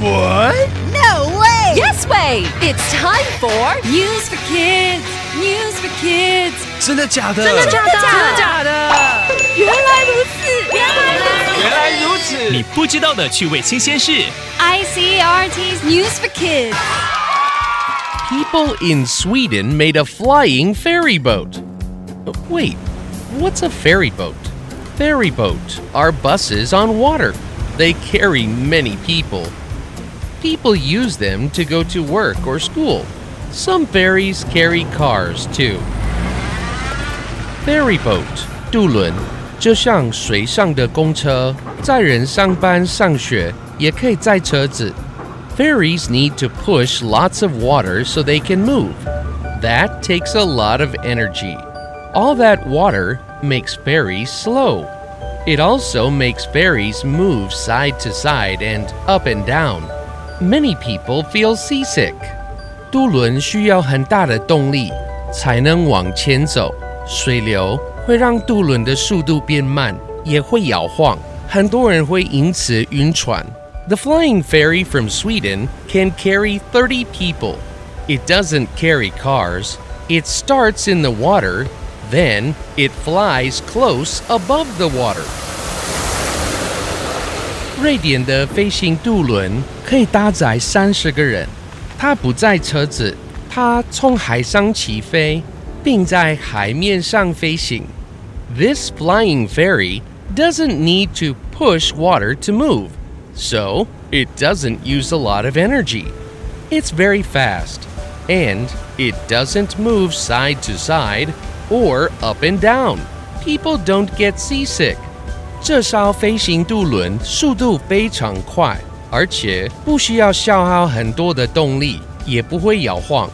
What? No way! Yes way! It's time for News for kids! News for kids! 真的假的？真的假的？真的假的？原来如此！原来如此原来如此！你不知道的趣味新鲜事。 ！ICRT's News for kids! People in Sweden made a flying ferry boat. Wait, what's a ferry boat? Ferry boat are buses on water. They carry many people. People use them to go to work or school. Some ferries carry cars too. Ferry boat 渡轮就像水上的公车，载人上班上学，也可以载车子。Ferries need to push lots of water so they can move. That takes a lot of energy. All that water makes ferries slow. It also makes ferries move side to side and up and down. Many people feel seasick. 渡轮需要很大的动力才能往前走，水流会让渡轮的速度变慢，也会摇晃，很多人会因此晕船。The flying ferry from Sweden can carry 30 people. It doesn't carry cars. It starts in the water, then it flies close above the water. 瑞典的飞行渡轮可以搭载三十个人，它不载车子，它从海上起飞，并在海面上飞行。This flying ferry doesn't need to push water to move, so it doesn't use a lot of energy. It's very fast, and it doesn't move side to side or up and down. People don't get seasick. 这艘飞行渡轮速度非常快，而且不需要消耗很多的动力，也不会摇晃。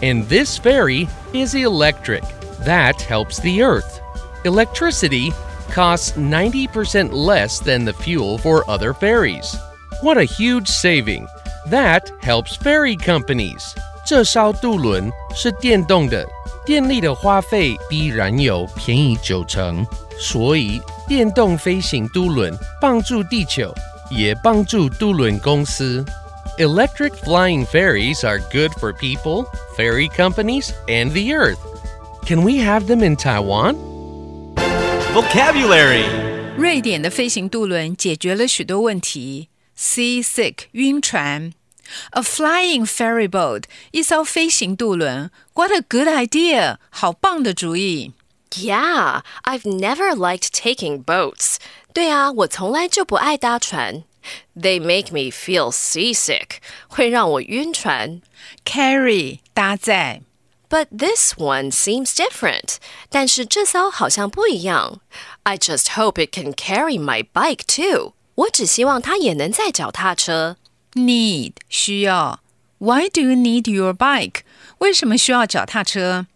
And this ferry is electric. That helps the Earth. Electricity costs 90% less than the fuel for other ferries. What a huge saving! That helps ferry companies. 这艘渡轮是电动的， 电力的花费比燃油便宜九成，所以电动飞行渡轮帮助地球，也帮助渡轮公司。Electric flying ferries are good for people, ferry companies, and the earth. Can we have them in Taiwan? Vocabulary 瑞典的飞行渡轮解决了许多问题。Seasick 晕船 ，A flying ferry boat 一艘飞行渡轮。What a good idea！好棒的主意。 Yeah, I've never liked taking boats. 对啊，我从来就不爱搭船。They make me feel seasick. 会让我晕船。 Carry 搭载 But this one seems different. 但是这艘好像不一样。I just hope it can carry my bike too. 我只希望它也能载脚踏车。 need 需要。Why do you need your bike？为什么需要脚踏车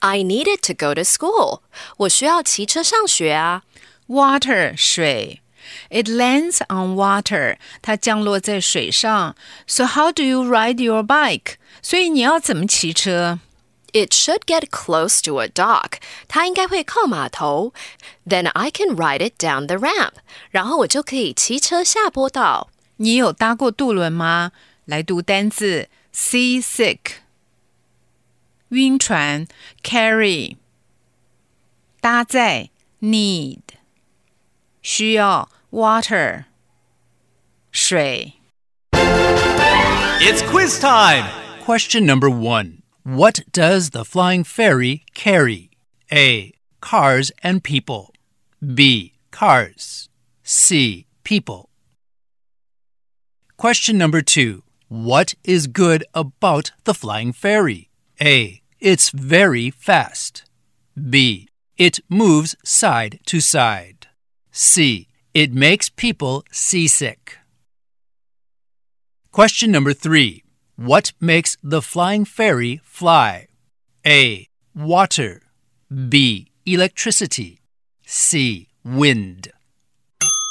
I need it to go to school. 我需要骑车上学啊。 ？Water 水。It lands on water，它降落在水上。So how do you ride your bike？所以你要怎么骑车 It should get close to a dock. 它应该会靠码头。Then I can ride it down the ramp. 然后我就可以骑车下坡道。 你有搭过渡轮吗？来读单字：seasick，晕船；carry，搭载；need，需要；water，水。 It's quiz time. Question number one What does the flying ferry carry? A. Cars and people. B. Cars. C. People. Question number two What is good about the flying ferry? A. It's very fast. B. It moves side to side. C. It makes people seasick. Question number three What makes the flying ferry fly? A. Water. B. Electricity. C. Wind.